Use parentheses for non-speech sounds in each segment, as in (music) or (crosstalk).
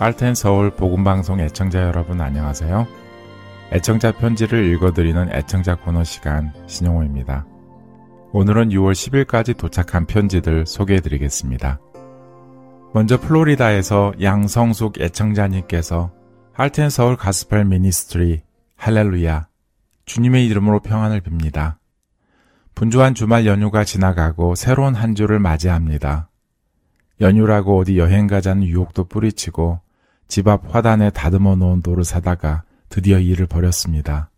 Heart and Soul 복음방송 애청자 여러분 안녕하세요. 애청자 편지를 읽어드리는 애청자 코너 시간 신용호입니다. 오늘은 6월 10일까지 도착한 편지들 소개해드리겠습니다. 먼저 플로리다에서 양성숙 애청자님께서 Heart and Soul Gospel Ministry 할렐루야 주님의 이름으로 평안을 빕니다. 분주한 주말 연휴가 지나가고 새로운 한 주를 맞이합니다. 연휴라고 어디 여행 가자는 유혹도 뿌리치고 집 앞 화단에 다듬어 놓은 돌을 사다가 드디어 일을 벌였습니다.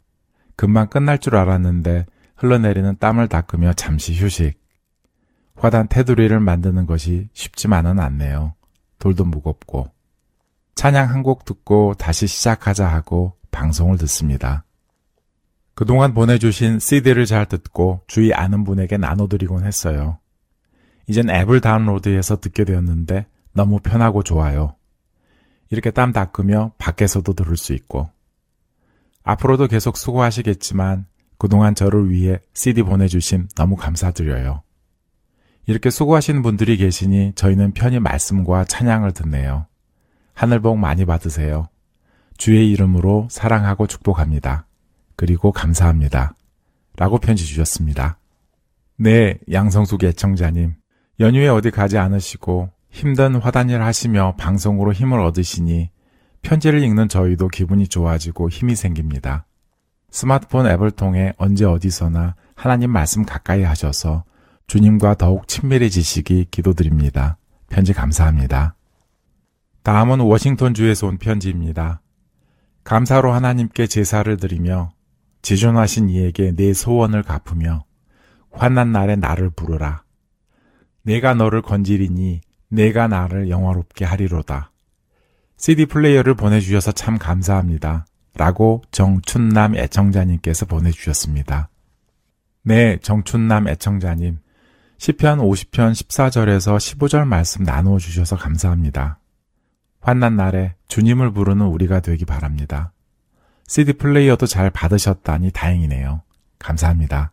금방 끝날 줄 알았는데 흘러내리는 땀을 닦으며 잠시 휴식. 화단 테두리를 만드는 것이 쉽지만은 않네요. 돌도 무겁고. 찬양 한 곡 듣고 다시 시작하자 하고 방송을 듣습니다. 그동안 보내주신 CD를 잘 듣고 주위 아는 분에게 나눠드리곤 했어요. 이젠 앱을 다운로드해서 듣게 되었는데 너무 편하고 좋아요. 이렇게 땀 닦으며 밖에서도 들을 수 있고. 앞으로도 계속 수고하시겠지만 그동안 저를 위해 CD 보내주심 너무 감사드려요. 이렇게 수고하시는 분들이 계시니 저희는 편히 말씀과 찬양을 듣네요. 하늘 복 많이 받으세요. 주의 이름으로 사랑하고 축복합니다. 그리고 감사합니다. 라고 편지 주셨습니다. 네, 양성숙 애청자님. 연휴에 어디 가지 않으시고 힘든 화단일 하시며 방송으로 힘을 얻으시니 편지를 읽는 저희도 기분이 좋아지고 힘이 생깁니다. 스마트폰 앱을 통해 언제 어디서나 하나님 말씀 가까이 하셔서 주님과 더욱 친밀해지시기 기도드립니다. 편지 감사합니다. 다음은 워싱턴주에서 온 편지입니다. 감사로 하나님께 제사를 드리며 지존하신 이에게 내 소원을 갚으며 환난 날에 나를 부르라. 내가 너를 건지리니 내가 나를 영화롭게 하리로다. CD 플레이어를 보내주셔서 참 감사합니다. 라고 정춘남 애청자님께서 보내주셨습니다. 네, 정춘남 애청자님. 10편 50편 14절에서 15절 말씀 나누어 주셔서 감사합니다. 환난 날에 주님을 부르는 우리가 되기 바랍니다. CD 플레이어도 잘 받으셨다니 다행이네요. 감사합니다.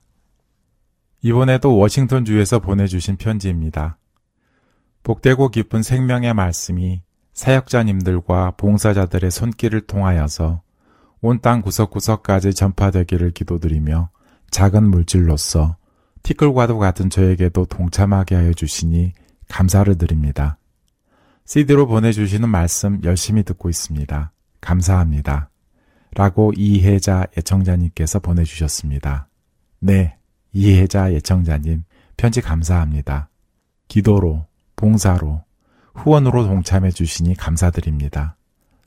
이번에도 워싱턴주에서 보내주신 편지입니다. 복되고 기쁜 생명의 말씀이 사역자님들과 봉사자들의 손길을 통하여서 온 땅 구석구석까지 전파되기를 기도드리며 작은 물질로서 티끌과도 같은 저에게도 동참하게 하여 주시니 감사를 드립니다. CD로 보내주시는 말씀 열심히 듣고 있습니다. 감사합니다. 라고 이혜자 예청자님께서 보내주셨습니다. 네, 이혜자 예청자님 편지 감사합니다. 기도로, 봉사로, 후원으로 동참해 주시니 감사드립니다.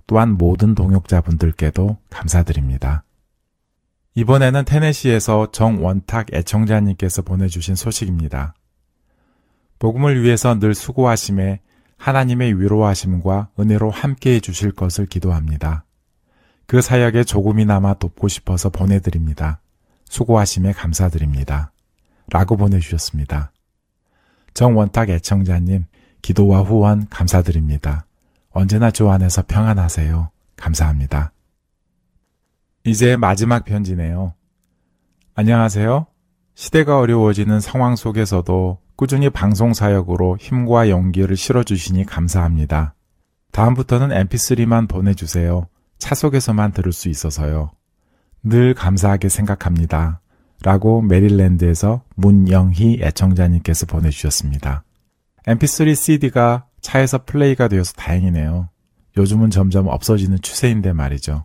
또한 모든 동역자분들께도 감사드립니다. 이번에는 테네시에서 정원탁 애청자님께서 보내주신 소식입니다. 복음을 위해서 늘 수고하심에 하나님의 위로하심과 은혜로 함께 해 주실 것을 기도합니다. 그 사역에 조금이나마 돕고 싶어서 보내드립니다. 수고하심에 감사드립니다. 라고 보내주셨습니다. 정원탁 애청자님, 기도와 후원 감사드립니다. 언제나 주 안에서 평안하세요. 감사합니다. 이제 마지막 편지네요. 안녕하세요. 시대가 어려워지는 상황 속에서도 꾸준히 방송 사역으로 힘과 용기를 실어주시니 감사합니다. 다음부터는 mp3만 보내주세요. 차 속에서만 들을 수 있어서요. 늘 감사하게 생각합니다. 라고 메릴랜드에서 문영희 애청자님께서 보내주셨습니다. mp3 CD가 차에서 플레이가 되어서 다행이네요. 요즘은 점점 없어지는 추세인데 말이죠.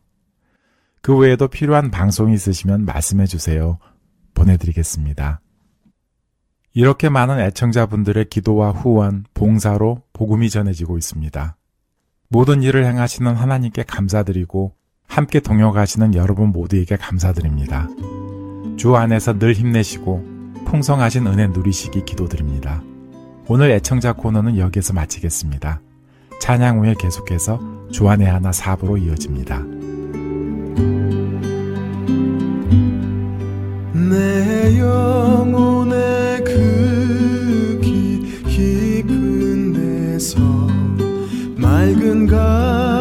그 외에도 필요한 방송이 있으시면 말씀해 주세요. 보내드리겠습니다. 이렇게 많은 애청자분들의 기도와 후원, 봉사로 복음이 전해지고 있습니다. 모든 일을 행하시는 하나님께 감사드리고 함께 동역하시는 여러분 모두에게 감사드립니다. 주 안에서 늘 힘내시고 풍성하신 은혜 누리시기 기도드립니다. 오늘 애청자 코너는 여기에서 마치겠습니다. 찬양 후에 계속해서 주안의 하나 사부로 이어집니다. 내 영혼의 그 깊은 데서 맑은 가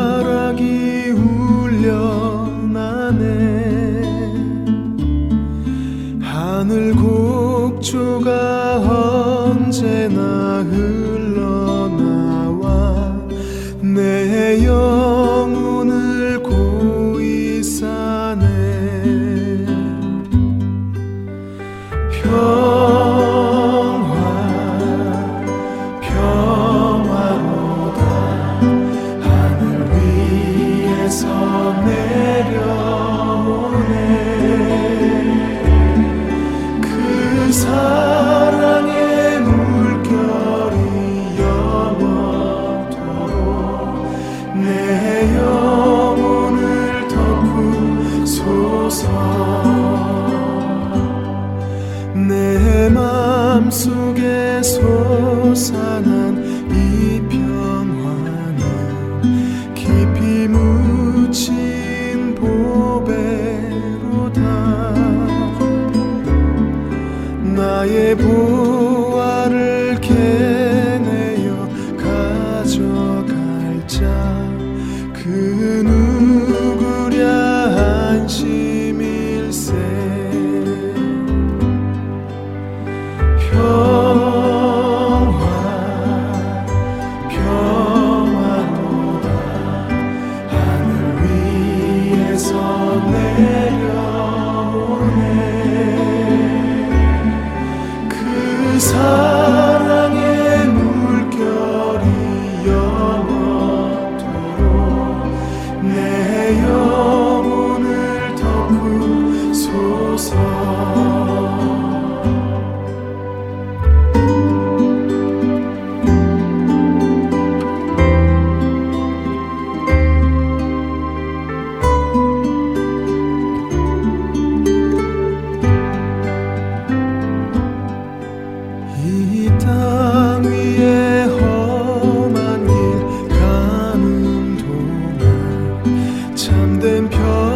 곡조가 언제나 흘러나와 내 할티 엔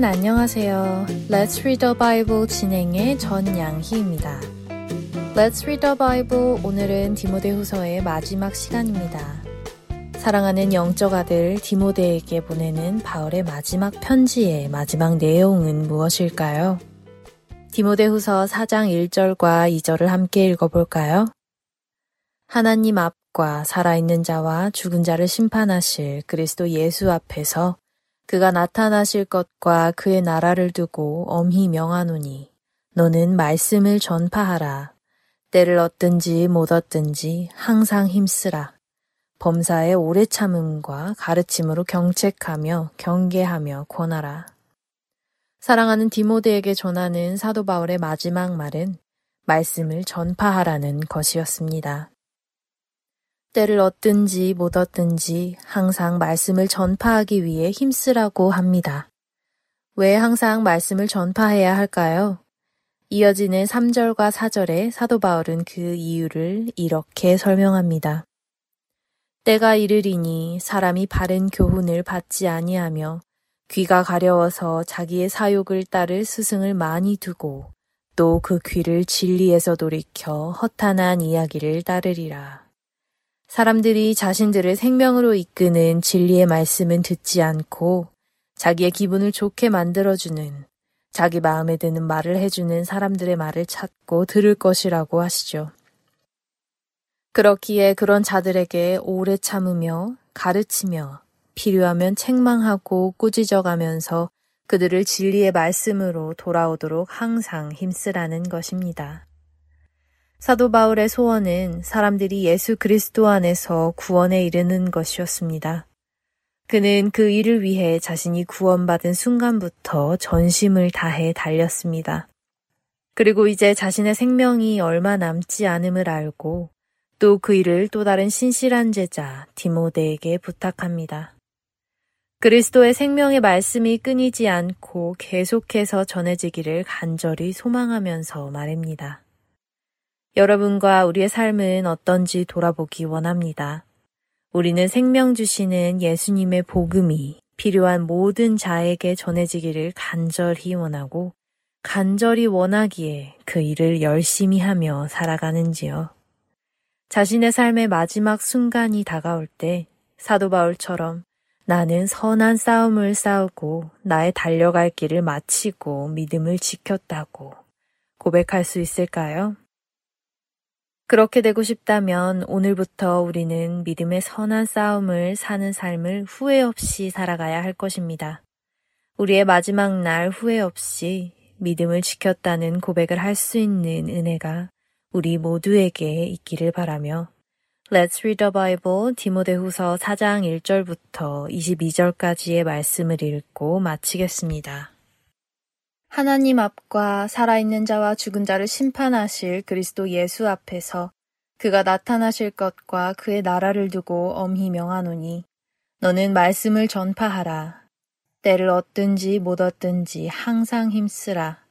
여러분 안녕하세요. Let's Read the Bible 진행의 전양희입니다. Let's Read the Bible 오늘은 디모데후서의 마지막 시간입니다. 사랑하는 영적 아들 디모데에게 보내는 바울의 마지막 편지의 마지막 내용은 무엇일까요? 디모데후서 4장 1절과 2절을 함께 읽어볼까요? 하나님 앞과 살아있는 자와 죽은 자를 심판하실 그리스도 예수 앞에서 그가 나타나실 것과 그의 나라를 두고 엄히 명하노니 너는 말씀을 전파하라. 때를 얻든지 못 얻든지 항상 힘쓰라. 범사의 오래 참음과 가르침으로 경책하며 경계하며 권하라. 사랑하는 디모데에게 전하는 사도 바울의 마지막 말은 말씀을 전파하라는 것이었습니다. 때를 얻든지 못 얻든지 항상 말씀을 전파하기 위해 힘쓰라고 합니다. 왜 항상 말씀을 전파해야 할까요? 이어지는 3절과 4절에 사도 바울은 그 이유를 이렇게 설명합니다. 때가 이르리니 사람이 바른 교훈을 받지 아니하며 귀가 가려워서 자기의 사욕을 따를 스승을 많이 두고 또 그 귀를 진리에서 돌이켜 허탄한 이야기를 따르리라. 사람들이 자신들을 생명으로 이끄는 진리의 말씀은 듣지 않고 자기의 기분을 좋게 만들어주는 자기 마음에 드는 말을 해주는 사람들의 말을 찾고 들을 것이라고 하시죠. 그렇기에 그런 자들에게 오래 참으며 가르치며 필요하면 책망하고 꾸짖어 가면서 그들을 진리의 말씀으로 돌아오도록 항상 힘쓰라는 것입니다. 사도 바울의 소원은 사람들이 예수 그리스도 안에서 구원에 이르는 것이었습니다. 그는 그 일을 위해 자신이 구원받은 순간부터 전심을 다해 달렸습니다. 그리고 이제 자신의 생명이 얼마 남지 않음을 알고 또 그 일을 또 다른 신실한 제자 디모데에게 부탁합니다. 그리스도의 생명의 말씀이 끊이지 않고 계속해서 전해지기를 간절히 소망하면서 말입니다. 여러분과 우리의 삶은 어떤지 돌아보기 원합니다. 우리는 생명 주시는 예수님의 복음이 필요한 모든 자에게 전해지기를 간절히 원하고 간절히 원하기에 그 일을 열심히 하며 살아가는지요. 자신의 삶의 마지막 순간이 다가올 때 사도 바울처럼 나는 선한 싸움을 싸우고 나의 달려갈 길을 마치고 믿음을 지켰다고 고백할 수 있을까요? 그렇게 되고 싶다면 오늘부터 우리는 믿음의 선한 싸움을 사는 삶을 후회 없이 살아가야 할 것입니다. 우리의 마지막 날 후회 없이 믿음을 지켰다는 고백을 할 수 있는 은혜가 우리 모두에게 있기를 바라며 Let's read the Bible 디모데후서 4장 1절부터 22절까지의 말씀을 읽고 마치겠습니다. 하나님 앞과 살아있는 자와 죽은 자를 심판하실 그리스도 예수 앞에서 그가 나타나실 것과 그의 나라를 두고 엄히 명하노니 너는 말씀을 전파하라. 때를 얻든지 못 얻든지 항상 힘쓰라.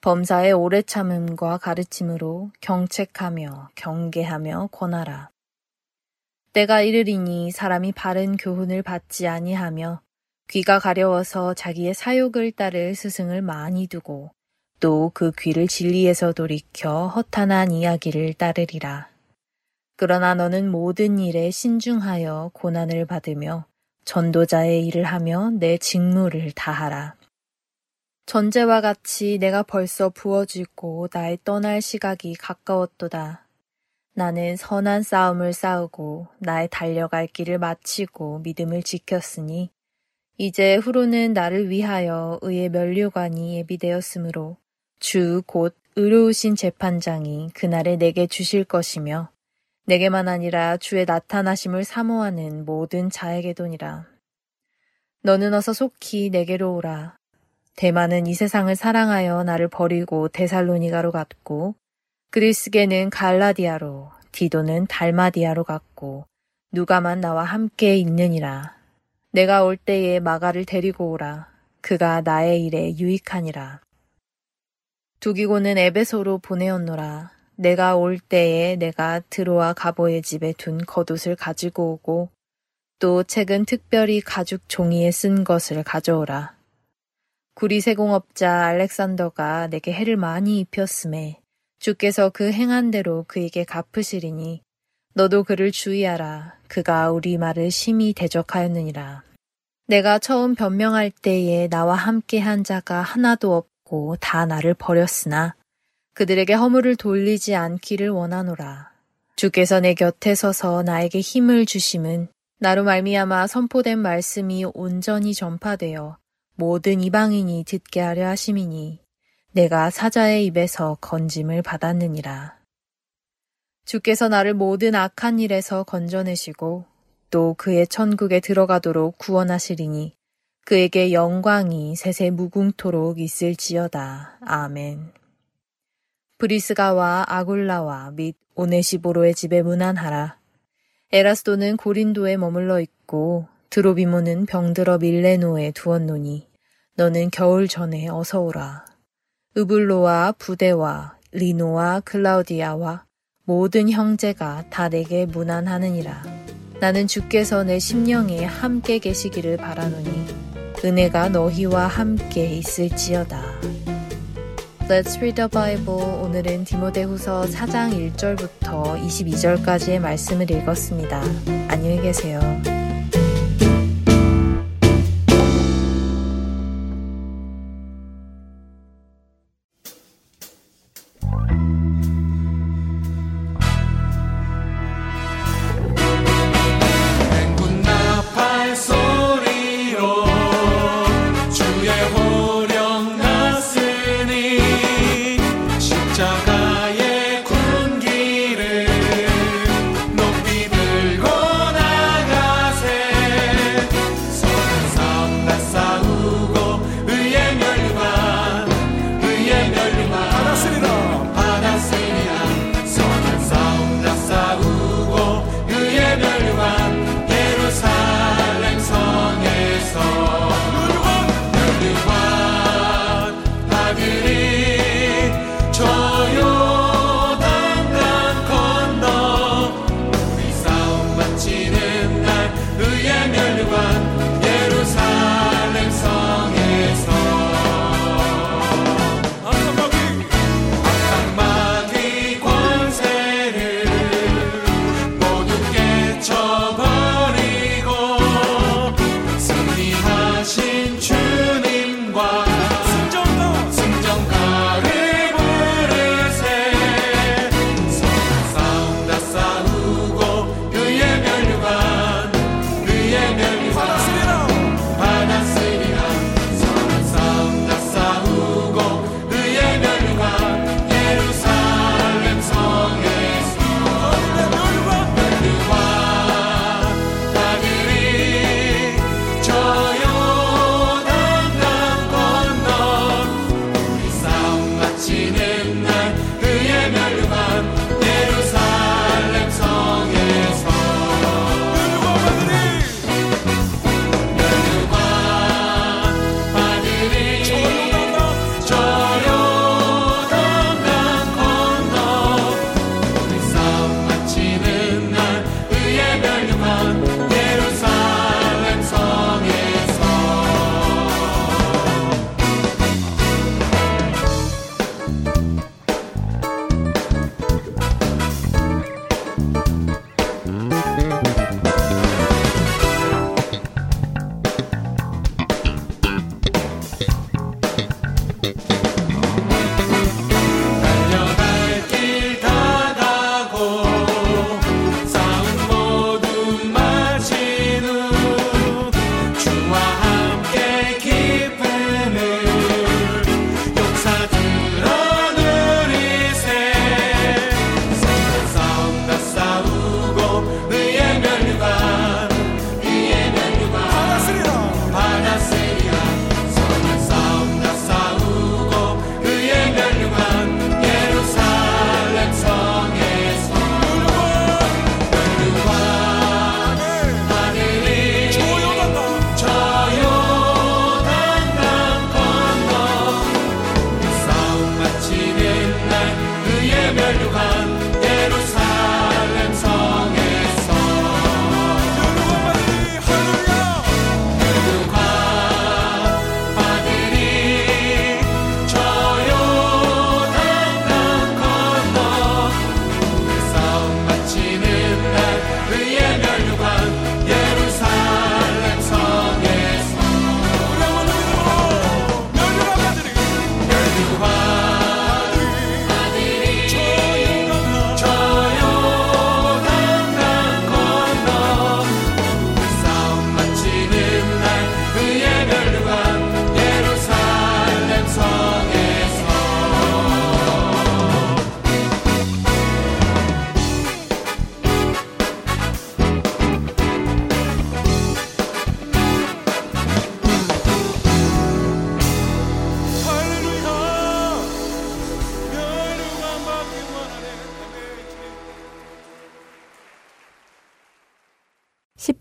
범사의 오래 참음과 가르침으로 경책하며 경계하며 권하라. 때가 이르리니 사람이 바른 교훈을 받지 아니하며 귀가 가려워서 자기의 사욕을 따를 스승을 많이 두고 또 그 귀를 진리에서 돌이켜 허탄한 이야기를 따르리라. 그러나 너는 모든 일에 신중하여 고난을 받으며 전도자의 일을 하며 내 직무를 다하라. 전제와 같이 내가 벌써 부어지고 나의 떠날 시각이 가까웠도다. 나는 선한 싸움을 싸우고 나의 달려갈 길을 마치고 믿음을 지켰으니 이제 후로는 나를 위하여 의의 면류관이 예비되었으므로 주 곧 의로우신 재판장이 그날에 내게 주실 것이며 내게만 아니라 주의 나타나심을 사모하는 모든 자에게도니라. 너는 어서 속히 내게로 오라. 대만은 이 세상을 사랑하여 나를 버리고 데살로니가로 갔고 그리스게는 갈라디아로 디도는 달마디아로 갔고 누가만 나와 함께 있느니라. 내가 올 때에 마가를 데리고 오라. 그가 나의 일에 유익하니라. 두기고는 에베소로 보내었노라. 내가 올 때에 내가 드로와 가보의 집에 둔 겉옷을 가지고 오고 또 책은 특별히 가죽 종이에 쓴 것을 가져오라. 구리 세공업자 알렉산더가 내게 해를 많이 입혔음에 주께서 그 행한 대로 그에게 갚으시리니 너도 그를 주의하라. 그가 우리 말을 심히 대적하였느니라. 내가 처음 변명할 때에 나와 함께 한 자가 하나도 없고 다 나를 버렸으나 그들에게 허물을 돌리지 않기를 원하노라. 주께서 내 곁에 서서 나에게 힘을 주심은 나로 말미암아 선포된 말씀이 온전히 전파되어 모든 이방인이 듣게 하려 하심이니 내가 사자의 입에서 건짐을 받았느니라. 주께서 나를 모든 악한 일에서 건져내시고 또 그의 천국에 들어가도록 구원하시리니 그에게 영광이 세세 무궁토록 있을지어다. 아멘. 브리스가와 아굴라와 및 오네시보로의 집에 문안하라. 에라스도는 고린도에 머물러 있고 드로비모는 병들어 밀레노에 두었노니 너는 겨울 전에 어서 오라. 으블로와 부대와 리노와 클라우디아와 모든 형제가 다 내게 문안하느니라. 나는 주께서 내 심령에 함께 계시기를 바라노니 은혜가 너희와 함께 있을지어다. Let's read the Bible. 오늘은 디모데후서 4장 1절부터 22절까지의 말씀을 읽었습니다. 안녕히 계세요.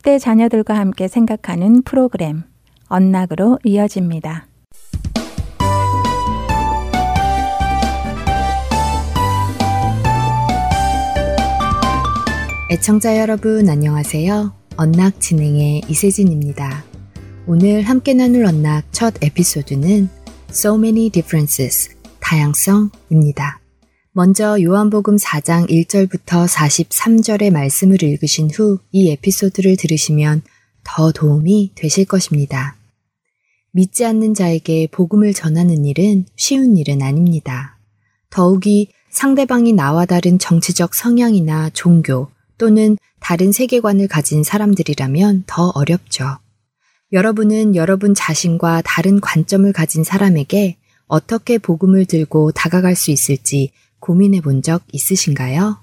10대 자녀들과 함께 생각하는 프로그램 언락으로 이어집니다. 애청자 여러분 안녕하세요. 언락 진행의 이세진입니다. 오늘 함께 나눌 언락 첫 에피소드는 So Many Differences 다양성입니다. 먼저 요한복음 4장 1절부터 43절의 말씀을 읽으신 후 이 에피소드를 들으시면 더 도움이 되실 것입니다. 믿지 않는 자에게 복음을 전하는 일은 쉬운 일은 아닙니다. 더욱이 상대방이 나와 다른 정치적 성향이나 종교 또는 다른 세계관을 가진 사람들이라면 더 어렵죠. 여러분은 여러분 자신과 다른 관점을 가진 사람에게 어떻게 복음을 들고 다가갈 수 있을지 고민해 본 적 있으신가요?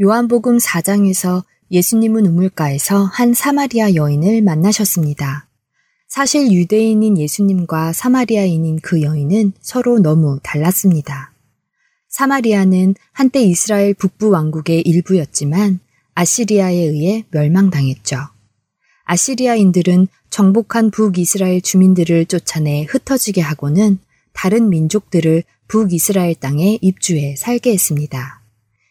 요한복음 4장에서 예수님은 우물가에서 한 사마리아 여인을 만나셨습니다. 사실 유대인인 예수님과 사마리아인인 그 여인은 서로 너무 달랐습니다. 사마리아는 한때 이스라엘 북부 왕국의 일부였지만 아시리아에 의해 멸망당했죠. 아시리아인들은 정복한 북이스라엘 주민들을 쫓아내 흩어지게 하고는 다른 민족들을 북이스라엘 땅에 입주해 살게 했습니다.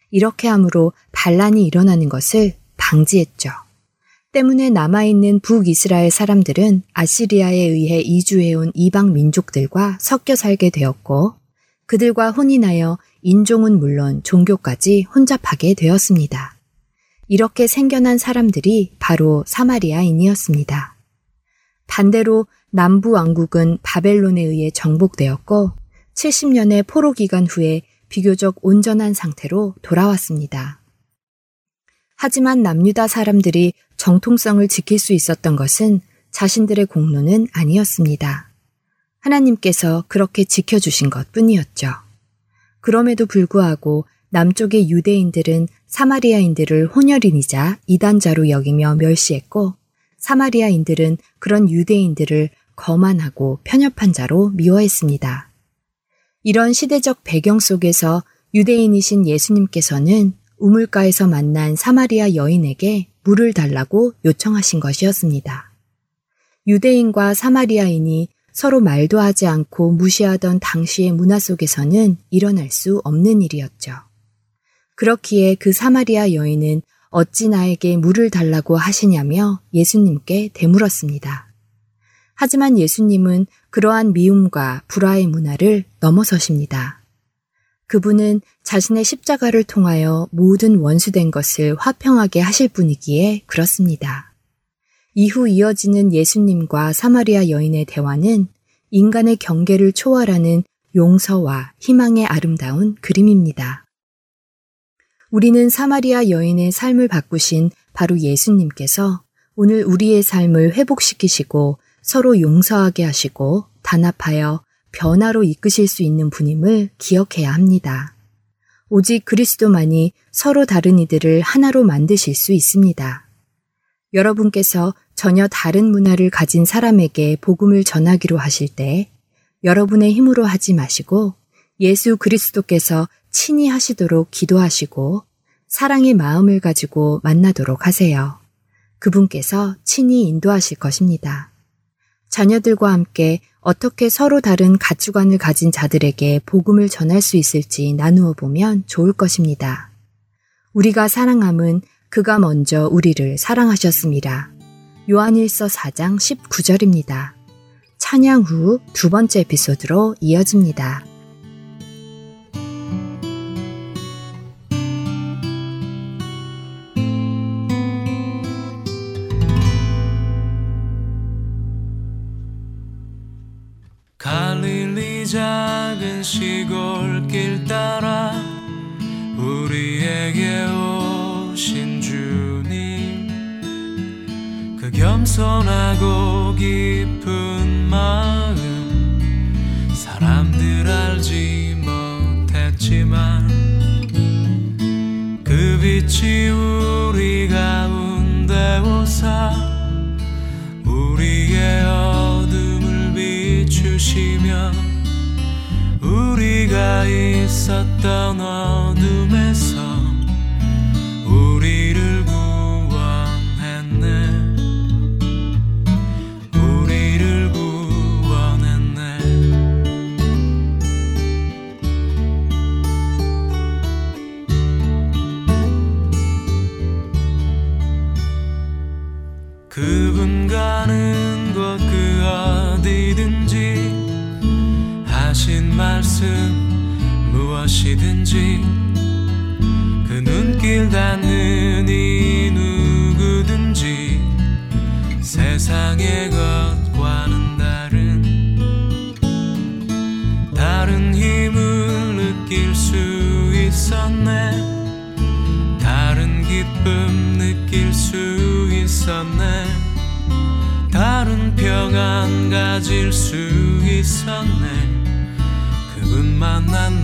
이렇게 함으로 반란이 일어나는 것을 방지했죠. 때문에 남아있는 북이스라엘 사람들은 아시리아에 의해 이주해온 이방 민족들과 섞여 살게 되었고 그들과 혼인하여 인종은 물론 종교까지 혼잡하게 되었습니다. 이렇게 생겨난 사람들이 바로 사마리아인이었습니다. 반대로 남부 왕국은 바벨론에 의해 정복되었고 70년의 포로 기간 후에 비교적 온전한 상태로 돌아왔습니다. 하지만 남유다 사람들이 정통성을 지킬 수 있었던 것은 자신들의 공로는 아니었습니다. 하나님께서 그렇게 지켜주신 것 뿐이었죠. 그럼에도 불구하고 남쪽의 유대인들은 사마리아인들을 혼혈인이자 이단자로 여기며 멸시했고 사마리아인들은 그런 유대인들을 거만하고 편협한 자로 미워했습니다. 이런 시대적 배경 속에서 유대인이신 예수님께서는 우물가에서 만난 사마리아 여인에게 물을 달라고 요청하신 것이었습니다. 유대인과 사마리아인이 서로 말도 하지 않고 무시하던 당시의 문화 속에서는 일어날 수 없는 일이었죠. 그렇기에 그 사마리아 여인은 어찌 나에게 물을 달라고 하시냐며 예수님께 대물었습니다. 하지만 예수님은 그러한 미움과 불화의 문화를 넘어서십니다. 그분은 자신의 십자가를 통하여 모든 원수된 것을 화평하게 하실 분이기에 그렇습니다. 이후 이어지는 예수님과 사마리아 여인의 대화는 인간의 경계를 초월하는 용서와 희망의 아름다운 그림입니다. 우리는 사마리아 여인의 삶을 바꾸신 바로 예수님께서 오늘 우리의 삶을 회복시키시고 서로 용서하게 하시고 단합하여 변화로 이끄실 수 있는 분임을 기억해야 합니다. 오직 그리스도만이 서로 다른 이들을 하나로 만드실 수 있습니다. 여러분께서 전혀 다른 문화를 가진 사람에게 복음을 전하기로 하실 때 여러분의 힘으로 하지 마시고 예수 그리스도께서 친히 하시도록 기도하시고 사랑의 마음을 가지고 만나도록 하세요. 그분께서 친히 인도하실 것입니다. 자녀들과 함께 어떻게 서로 다른 가치관을 가진 자들에게 복음을 전할 수 있을지 나누어 보면 좋을 것입니다. 우리가 사랑함은 그가 먼저 우리를 사랑하셨습니다. 요한일서 4장 19절입니다. 찬양 후 두 번째 에피소드로 이어집니다. 작은 시골길 따라 우리에게 오신 주님. 그 겸손하고 깊은 마음 사람들 알지 못했지만 그 빛이 우리 가운데 오사 우리의 어둠을 비추시며 우리가 있었던 어둠에서 가질 수 있었네. 그분 만난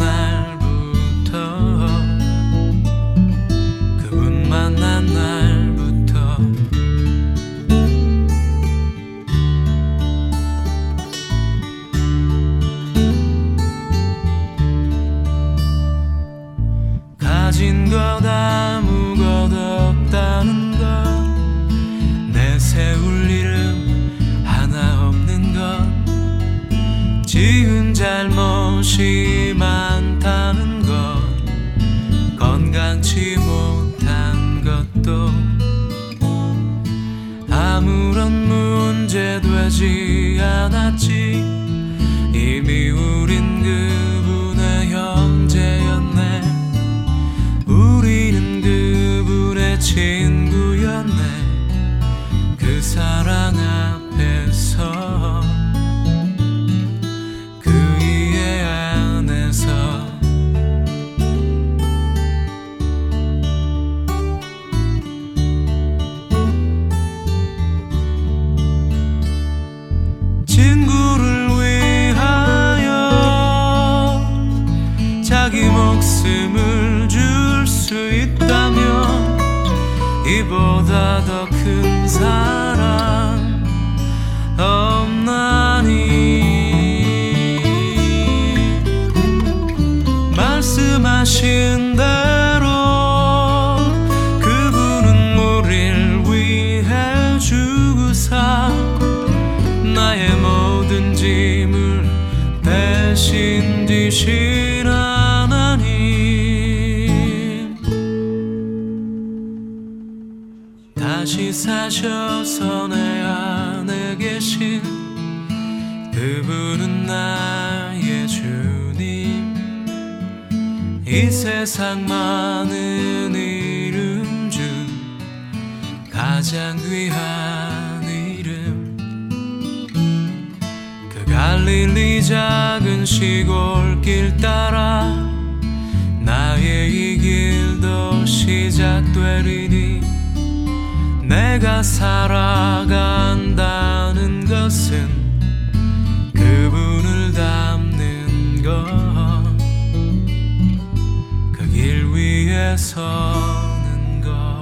위에 서는 것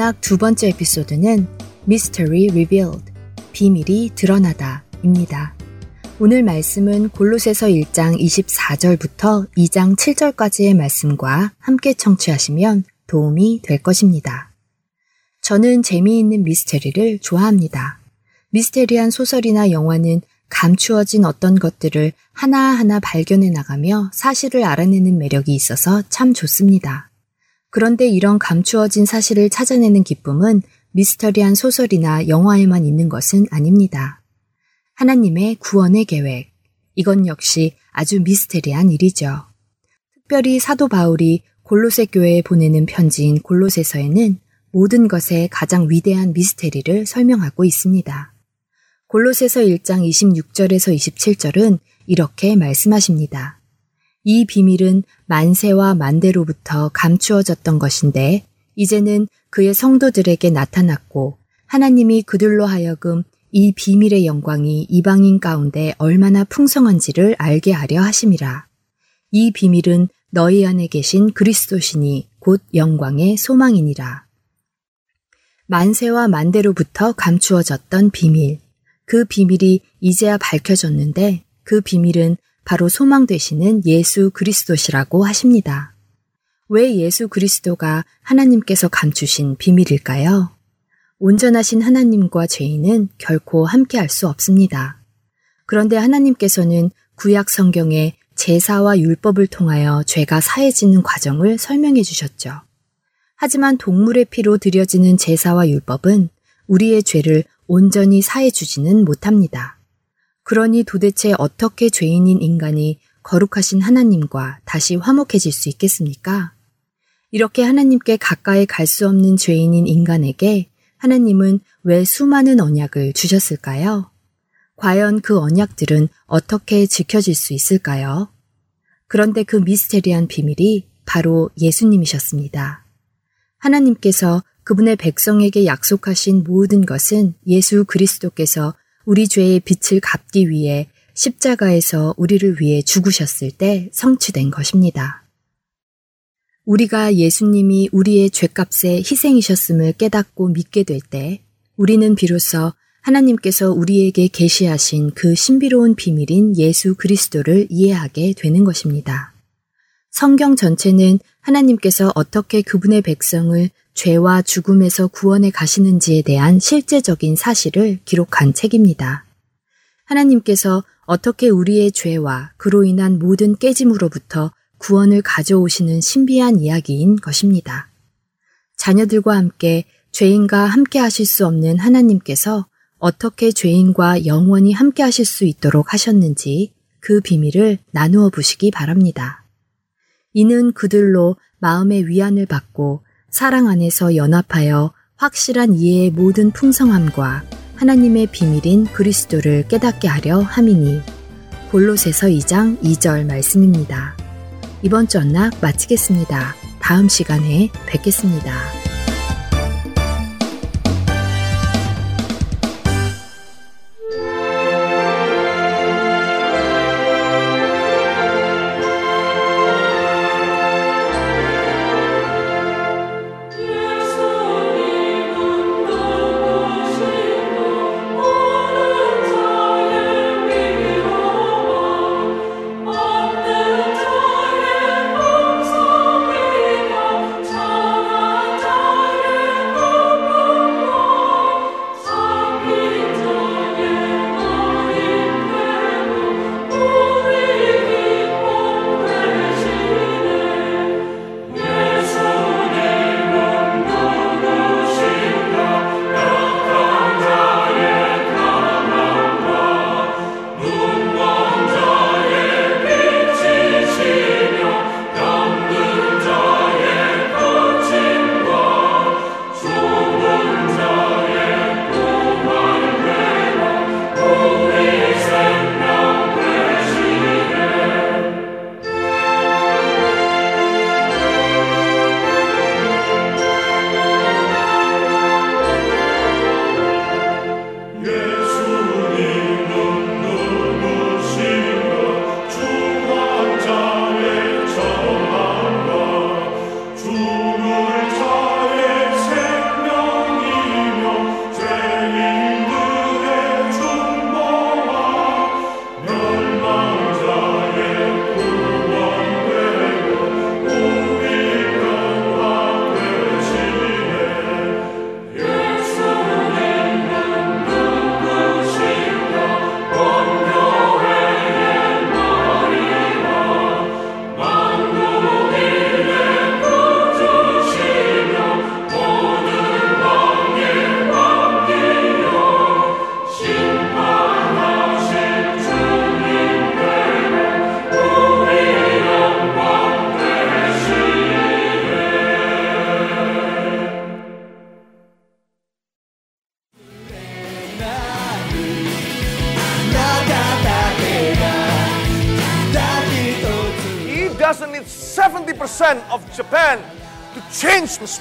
언락 두 번째 에피소드는 Mystery Revealed, 비밀이 드러나다 입니다. 오늘 말씀은 골로새서 1장 24절부터 2장 7절까지의 말씀과 함께 청취하시면 도움이 될 것입니다. 저는 재미있는 미스테리를 좋아합니다. 미스테리한 소설이나 영화는 감추어진 어떤 것들을 하나하나 발견해 나가며 사실을 알아내는 매력이 있어서 참 좋습니다. 그런데 이런 감추어진 사실을 찾아내는 기쁨은 미스터리한 소설이나 영화에만 있는 것은 아닙니다. 하나님의 구원의 계획. 이건 역시 아주 미스테리한 일이죠. 특별히 사도 바울이 골로새 교회에 보내는 편지인 골로새서에는 모든 것의 가장 위대한 미스테리를 설명하고 있습니다. 골로새서 1장 26절에서 27절은 이렇게 말씀하십니다. 이 비밀은 만세와 만대로부터 감추어졌던 것인데 이제는 그의 성도들에게 나타났고 하나님이 그들로 하여금 이 비밀의 영광이 이방인 가운데 얼마나 풍성한지를 알게 하려 하심이라. 이 비밀은 너희 안에 계신 그리스도시니 곧 영광의 소망이니라. 만세와 만대로부터 감추어졌던 비밀. 그 비밀이 이제야 밝혀졌는데 그 비밀은 바로 소망 되시는 예수 그리스도시라고 하십니다. 왜 예수 그리스도가 하나님께서 감추신 비밀일까요? 온전하신 하나님과 죄인은 결코 함께할 수 없습니다. 그런데 하나님께서는 구약 성경에 제사와 율법을 통하여 죄가 사해지는 과정을 설명해 주셨죠. 하지만 동물의 피로 드려지는 제사와 율법은 우리의 죄를 온전히 사해 주지는 못합니다. 그러니 도대체 어떻게 죄인인 인간이 거룩하신 하나님과 다시 화목해질 수 있겠습니까? 이렇게 하나님께 가까이 갈 수 없는 죄인인 인간에게 하나님은 왜 수많은 언약을 주셨을까요? 과연 그 언약들은 어떻게 지켜질 수 있을까요? 그런데 그 미스테리한 비밀이 바로 예수님이셨습니다. 하나님께서 그분의 백성에게 약속하신 모든 것은 예수 그리스도께서 우리 죄의 빛을 갚기 위해 십자가에서 우리를 위해 죽으셨을 때 성취된 것입니다. 우리가 예수님이 우리의 죄값에 희생이셨음을 깨닫고 믿게 될 때 우리는 비로소 하나님께서 우리에게 계시하신 그 신비로운 비밀인 예수 그리스도를 이해하게 되는 것입니다. 성경 전체는 하나님께서 어떻게 그분의 백성을 죄와 죽음에서 구원해 가시는지에 대한 실제적인 사실을 기록한 책입니다. 하나님께서 어떻게 우리의 죄와 그로 인한 모든 깨짐으로부터 구원을 가져오시는 신비한 이야기인 것입니다. 자녀들과 함께 죄인과 함께 하실 수 없는 하나님께서 어떻게 죄인과 영원히 함께 하실 수 있도록 하셨는지 그 비밀을 나누어 보시기 바랍니다. 이는 그들로 마음의 위안을 받고 사랑 안에서 연합하여 확실한 이해의 모든 풍성함과 하나님의 비밀인 그리스도를 깨닫게 하려 함이니 골로새서 2장 2절 말씀입니다. 이번 주 언락 마치겠습니다. 다음 시간에 뵙겠습니다.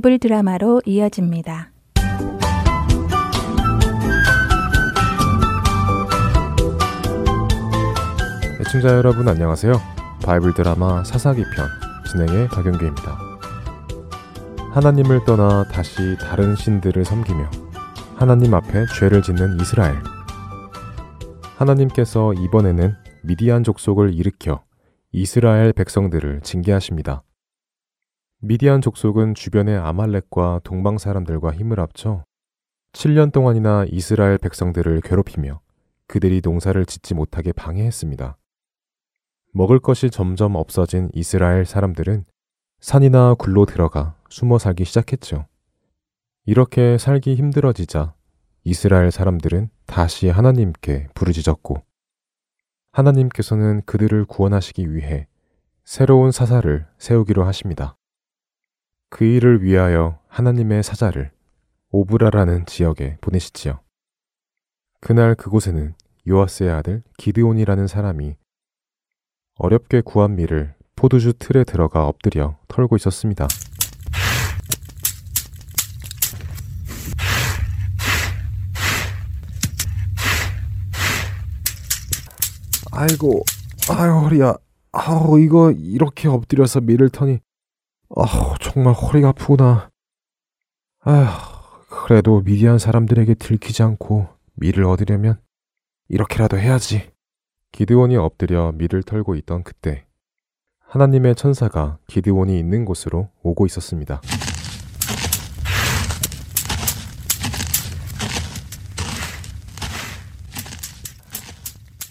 바이블 드라마로 이어집니다. 애청자 여러분 안녕하세요. 바이블 드라마 사사기 편 진행의 박영규입니다. 하나님을 떠나 다시 다른 신들을 섬기며 하나님 앞에 죄를 짓는 이스라엘. 하나님께서 이번에는 미디안 족속을 일으켜 이스라엘 백성들을 징계하십니다. 미디안 족속은 주변의 아말렉과 동방 사람들과 힘을 합쳐 7년 동안이나 이스라엘 백성들을 괴롭히며 그들이 농사를 짓지 못하게 방해했습니다. 먹을 것이 점점 없어진 이스라엘 사람들은 산이나 굴로 들어가 숨어 살기 시작했죠. 이렇게 살기 힘들어지자 이스라엘 사람들은 다시 하나님께 부르짖었고 하나님께서는 그들을 구원하시기 위해 새로운 사사를 세우기로 하십니다. 그 일을 위하여 하나님의 사자를 오브라라는 지역에 보내시지요. 그날 그곳에는 요아스의 아들 기드온이라는 사람이 어렵게 구한 밀을 포도주 틀에 들어가 엎드려 털고 있었습니다. 아이고, 아유 허리야. 아우 이거 이렇게 엎드려서 밀을 터니 아, 정말 허리가 아프구나. 아, 그래도 미디안 사람들에게 들키지 않고 밀을 얻으려면 이렇게라도 해야지. 기드온이 엎드려 밀을 털고 있던 그때 하나님의 천사가 기드온이 있는 곳으로 오고 있었습니다.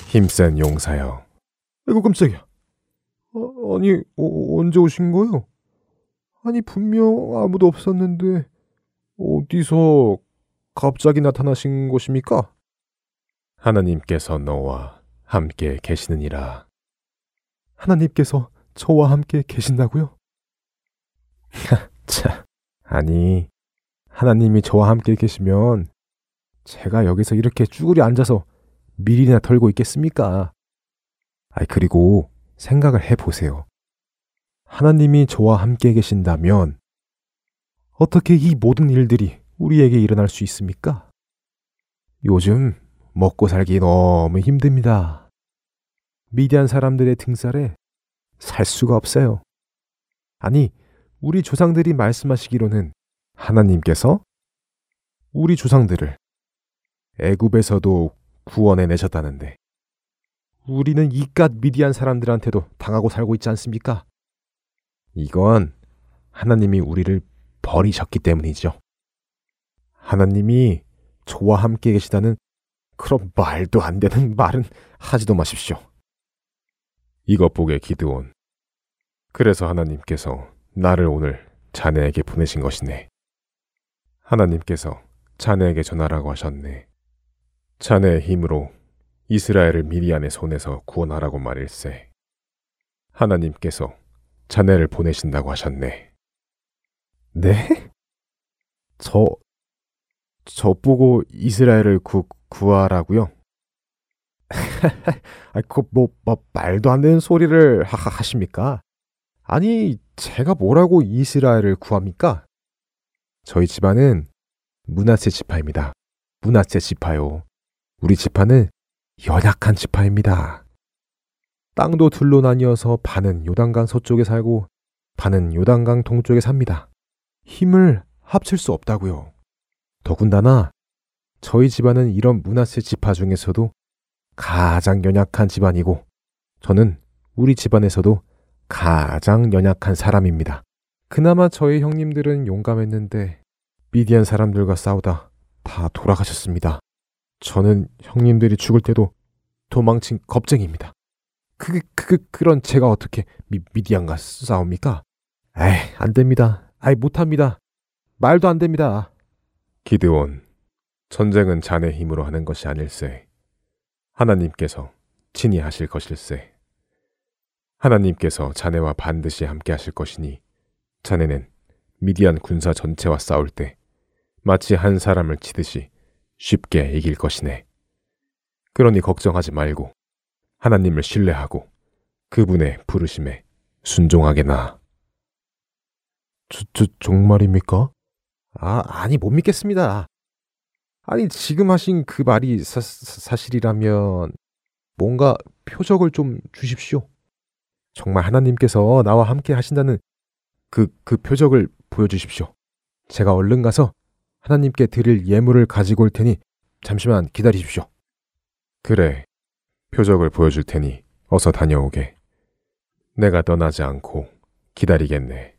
힘센 용사여. 아이고 깜짝이야. 어, 아니 어, 언제 오신 거요? 아니, 분명 아무도 없었는데, 어디서 갑자기 나타나신 것입니까? 하나님께서 너와 함께 계시느니라. 하나님께서 저와 함께 계신다고요? (laughs) 차, 아니, 하나님이 저와 함께 계시면 제가 여기서 이렇게 쭈그리 앉아서 밀이나 털고 있겠습니까? 아이, 그리고 생각을 해 보세요. 하나님이 저와 함께 계신다면 어떻게 이 모든 일들이 우리에게 일어날 수 있습니까? 요즘 먹고 살기 너무 힘듭니다. 미디안 사람들의 등살에 살 수가 없어요. 아니, 우리 조상들이 말씀하시기로는 하나님께서 우리 조상들을 애굽에서도 구원해 내셨다는데 우리는 이깟 미디안 사람들한테도 당하고 살고 있지 않습니까? 이건 하나님이 우리를 버리셨기 때문이죠. 하나님이 저와 함께 계시다는 그런 말도 안 되는 (laughs) 말은 하지도 마십시오. 이것 보게 기드온. 그래서 하나님께서 나를 오늘 자네에게 보내신 것이네. 하나님께서 자네에게 전하라고 하셨네. 자네의 힘으로 이스라엘을 미리안의 손에서 구원하라고 말일세. 하나님께서 자네를 보내신다고 하셨네. 네? 저, 저 보고 이스라엘을 구, 구하라고요? (laughs) 아, 그, 뭐, 뭐, 말도 안 되는 소리를 하, 하십니까? 아니, 제가 뭐라고 이스라엘을 구합니까? 저희 집안은 문하세 지파입니다. 문하세 지파요. 우리 지파는 연약한 지파입니다. 땅도 둘로 나뉘어서 반은 요단강 서쪽에 살고 반은 요단강 동쪽에 삽니다. 힘을 합칠 수 없다고요. 더군다나 저희 집안은 이런 문화세 지파 중에서도 가장 연약한 집안이고 저는 우리 집안에서도 가장 연약한 사람입니다. 그나마 저희 형님들은 용감했는데 미디안 사람들과 싸우다 다 돌아가셨습니다. 저는 형님들이 죽을 때도 도망친 겁쟁입니다. 그, 그, 그런 제가 어떻게 미, 미디안과 싸웁니까? 에이, 안 됩니다. 아이, 못합니다. 말도 안 됩니다. 기드온, 전쟁은 자네 힘으로 하는 것이 아닐세. 하나님께서 친히 하실 것일세. 하나님께서 자네와 반드시 함께 하실 것이니 자네는 미디안 군사 전체와 싸울 때 마치 한 사람을 치듯이 쉽게 이길 것이네. 그러니 걱정하지 말고 하나님을 신뢰하고 그분의 부르심에 순종하게 나. 저, 저, 정말입니까? 아, 아니, 못 믿겠습니다. 아니, 지금 하신 그 말이 사, 사실이라면 뭔가 표적을 좀 주십시오. 정말 하나님께서 나와 함께 하신다는 그, 그 표적을 보여주십시오. 제가 얼른 가서 하나님께 드릴 예물을 가지고 올 테니 잠시만 기다리십시오. 그래. 표적을 보여줄 테니 어서 다녀오게. 내가 떠나지 않고 기다리겠네.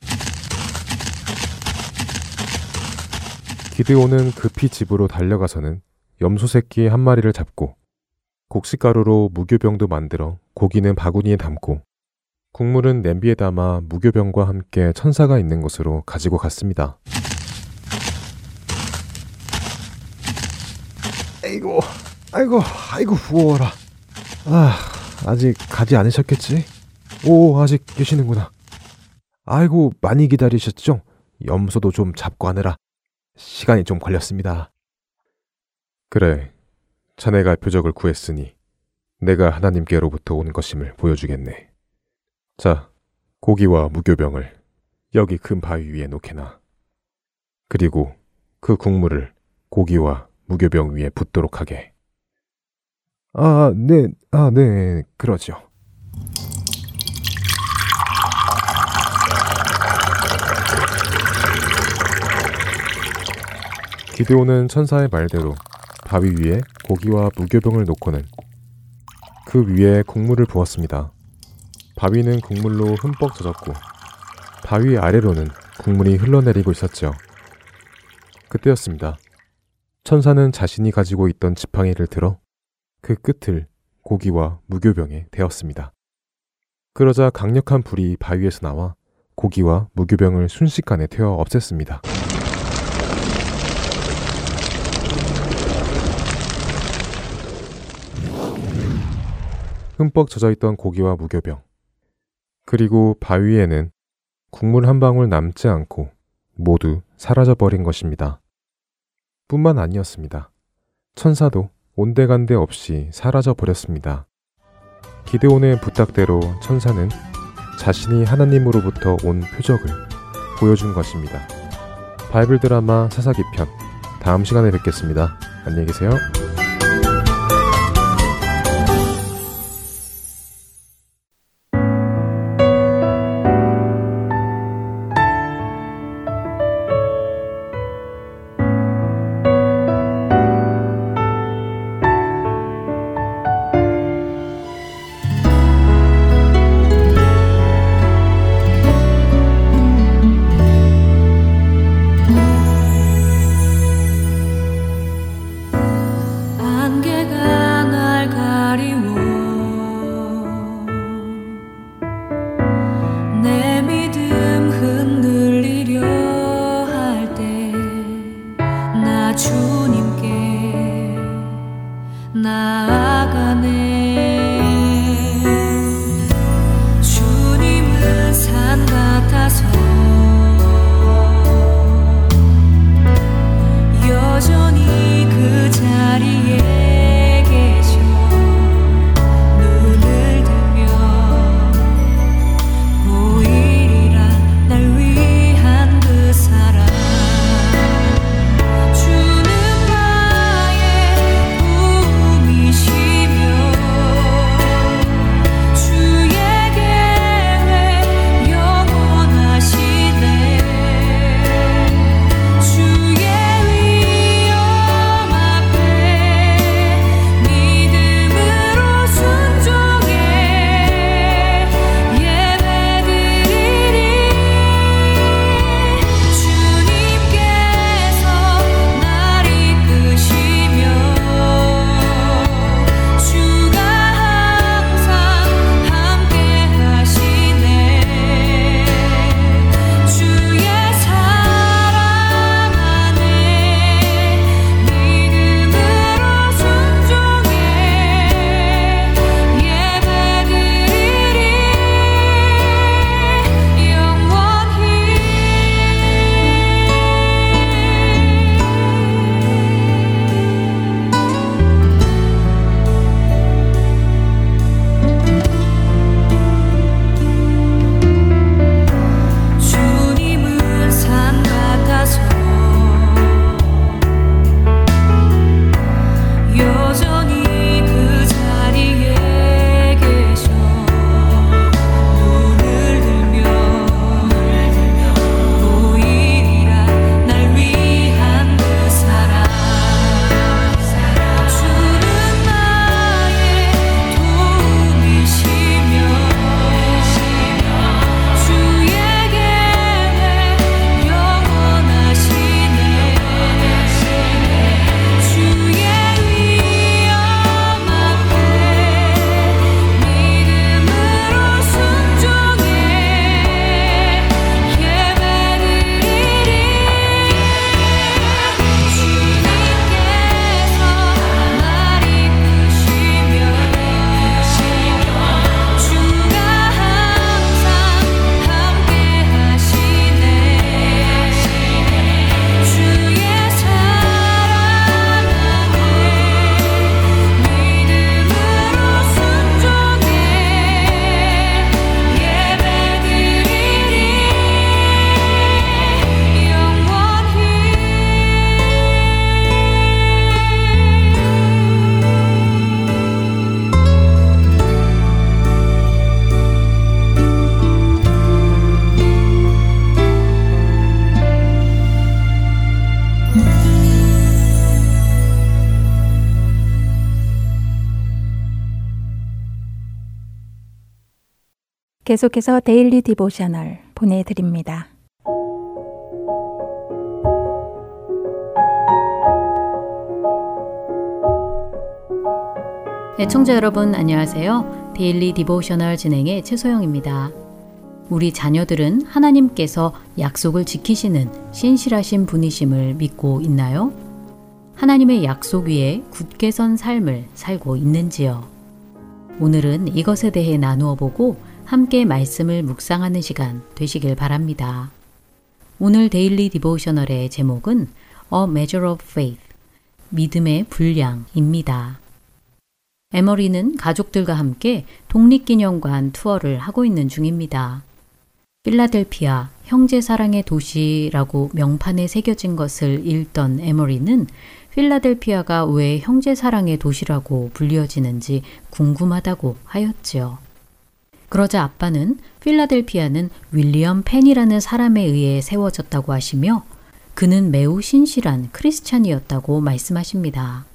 기드온은 급히 집으로 달려가서는 염소 새끼 한 마리를 잡고 곡식가루로 무교병도 만들어 고기는 바구니에 담고 국물은 냄비에 담아 무교병과 함께 천사가 있는 곳으로 가지고 갔습니다. 아이고, 아이고, 아이고, 부어라. 아, 아직 가지 않으셨겠지? 오, 아직 계시는구나. 아이고, 많이 기다리셨죠? 염소도 좀 잡고 하느라 시간이 좀 걸렸습니다. 그래, 자네가 표적을 구했으니 내가 하나님께로부터 온 것임을 보여주겠네. 자, 고기와 무교병을 여기 큰 바위 위에 놓게나. 그리고 그 국물을 고기와 무교병 위에 붓도록 하게. 아, 네, 아, 네, 그러죠. 기드온은 천사의 말대로 바위 위에 고기와 무교병을 놓고는 그 위에 국물을 부었습니다. 바위는 국물로 흠뻑 젖었고 바위 아래로는 국물이 흘러내리고 있었죠. 그때였습니다. 천사는 자신이 가지고 있던 지팡이를 들어 그 끝을 고기와 무교병에 대었습니다. 그러자 강력한 불이 바위에서 나와 고기와 무교병을 순식간에 태워 없앴습니다. 흠뻑 젖어있던 고기와 무교병, 그리고 바위에는 국물 한 방울 남지 않고 모두 사라져버린 것입니다. 뿐만 아니었습니다. 천사도 온데간데 없이 사라져 버렸습니다. 기드온의 부탁대로 천사는 자신이 하나님으로부터 온 표적을 보여준 것입니다. 바이블 드라마 사사기 편 다음 시간에 뵙겠습니다. 안녕히 계세요. 주님께 나 계속해서 Daily Devotional 보내드립니다. 애청자 여러분 안녕하세요. Daily Devotional 진행의 최소영입니다. 우리 자녀들은 하나님께서 약속을 지키시는 신실하신 분이심을 믿고 있나요? 하나님의 약속 위에 굳게 선 삶을 살고 있는지요? 오늘은 이것에 대해 나누어 보고 함께 말씀을 묵상하는 시간 되시길 바랍니다. 오늘 Daily Devotional의 제목은 A Measure of Faith, 믿음의 분량입니다. 에머리는 가족들과 함께 독립기념관 투어를 하고 있는 중입니다. 필라델피아 형제 사랑의 도시라고 명판에 새겨진 것을 읽던 에머리는 필라델피아가 왜 형제 사랑의 도시라고 불리어지는지 궁금하다고 하였지요. 그러자 아빠는 필라델피아는 윌리엄 펜이라는 사람에 의해 세워졌다고 하시며 그는 매우 신실한 크리스찬이었다고 말씀하십니다.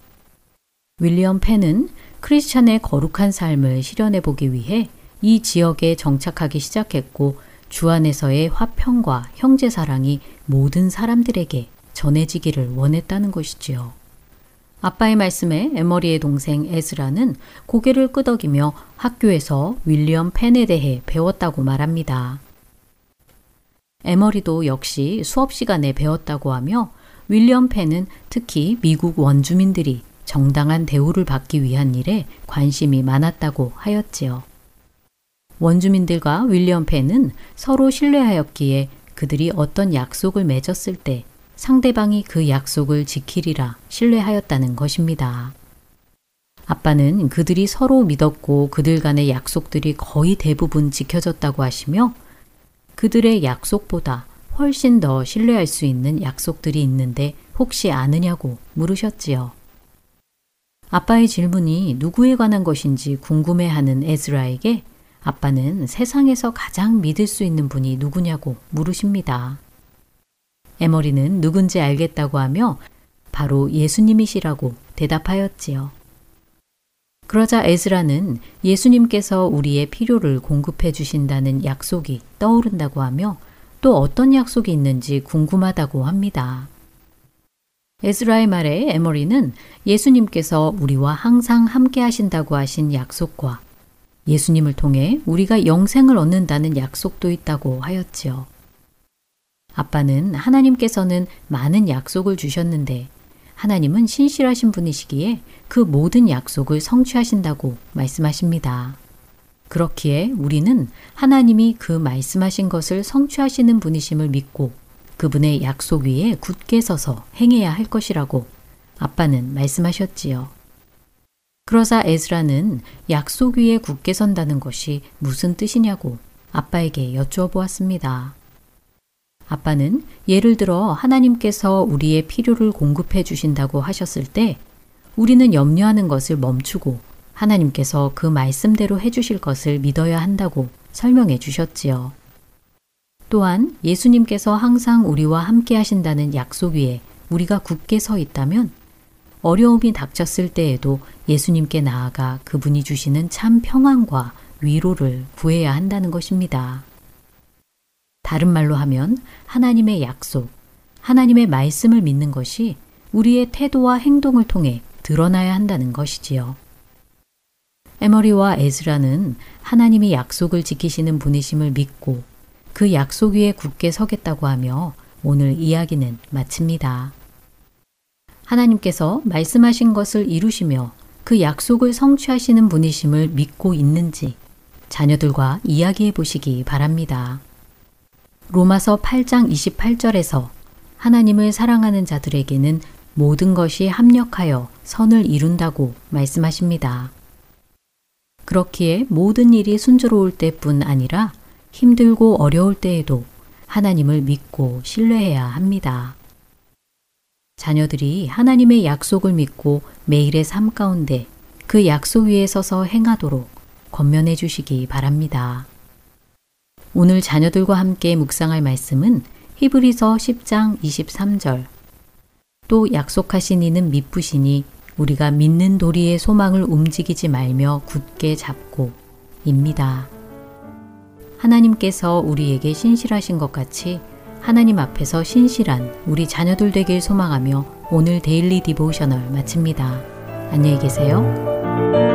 윌리엄 펜은 크리스찬의 거룩한 삶을 실현해 보기 위해 이 지역에 정착하기 시작했고 주 안에서의 화평과 형제 사랑이 모든 사람들에게 전해지기를 원했다는 것이지요. 아빠의 말씀에 에머리의 동생 에스라는 고개를 끄덕이며 학교에서 윌리엄 펜에 대해 배웠다고 말합니다. 에머리도 역시 수업 시간에 배웠다고 하며 윌리엄 펜은 특히 미국 원주민들이 정당한 대우를 받기 위한 일에 관심이 많았다고 하였지요. 원주민들과 윌리엄 펜은 서로 신뢰하였기에 그들이 어떤 약속을 맺었을 때 상대방이 그 약속을 지키리라 신뢰하였다는 것입니다. 아빠는 그들이 서로 믿었고 그들 간의 약속들이 거의 대부분 지켜졌다고 하시며 그들의 약속보다 훨씬 더 신뢰할 수 있는 약속들이 있는데 혹시 아느냐고 물으셨지요. 아빠의 질문이 누구에 관한 것인지 궁금해하는 에즈라에게 아빠는 세상에서 가장 믿을 수 있는 분이 누구냐고 물으십니다. 에머리는 누군지 알겠다고 하며 바로 예수님이시라고 대답하였지요. 그러자 에즈라는 예수님께서 우리의 필요를 공급해 주신다는 약속이 떠오른다고 하며 또 어떤 약속이 있는지 궁금하다고 합니다. 에즈라의 말에 에머리는 예수님께서 우리와 항상 함께 하신다고 하신 약속과 예수님을 통해 우리가 영생을 얻는다는 약속도 있다고 하였지요. 아빠는 하나님께서는 많은 약속을 주셨는데 하나님은 신실하신 분이시기에 그 모든 약속을 성취하신다고 말씀하십니다. 그렇기에 우리는 하나님이 그 말씀하신 것을 성취하시는 분이심을 믿고 그분의 약속 위에 굳게 서서 행해야 할 것이라고 아빠는 말씀하셨지요. 그러자 에스라는 약속 위에 굳게 선다는 것이 무슨 뜻이냐고 아빠에게 여쭈어 보았습니다. 아빠는 예를 들어 하나님께서 우리의 필요를 공급해 주신다고 하셨을 때 우리는 염려하는 것을 멈추고 하나님께서 그 말씀대로 해 주실 것을 믿어야 한다고 설명해 주셨지요. 또한 예수님께서 항상 우리와 함께 하신다는 약속 위에 우리가 굳게 서 있다면 어려움이 닥쳤을 때에도 예수님께 나아가 그분이 주시는 참 평안과 위로를 구해야 한다는 것입니다. 다른 말로 하면 하나님의 약속, 하나님의 말씀을 믿는 것이 우리의 태도와 행동을 통해 드러나야 한다는 것이지요. 에머리와 에즈라는 하나님이 약속을 지키시는 분이심을 믿고 그 약속 위에 굳게 서겠다고 하며 오늘 이야기는 마칩니다. 하나님께서 말씀하신 것을 이루시며 그 약속을 성취하시는 분이심을 믿고 있는지 자녀들과 이야기해 보시기 바랍니다. 로마서 8장 28절에서 하나님을 사랑하는 자들에게는 모든 것이 합력하여 선을 이룬다고 말씀하십니다. 그렇기에 모든 일이 순조로울 때뿐 아니라 힘들고 어려울 때에도 하나님을 믿고 신뢰해야 합니다. 자녀들이 하나님의 약속을 믿고 매일의 삶 가운데 그 약속 위에 서서 행하도록 권면해 주시기 바랍니다. 오늘 자녀들과 함께 묵상할 말씀은 히브리서 10장 23절. 또 약속하신 이는 미쁘시니 우리가 믿는 도리의 소망을 움직이지 말며 굳게 잡고 입니다. 하나님께서 우리에게 신실하신 것 같이 하나님 앞에서 신실한 우리 자녀들 되길 소망하며 오늘 데일리 디보셔널 마칩니다. 안녕히 계세요.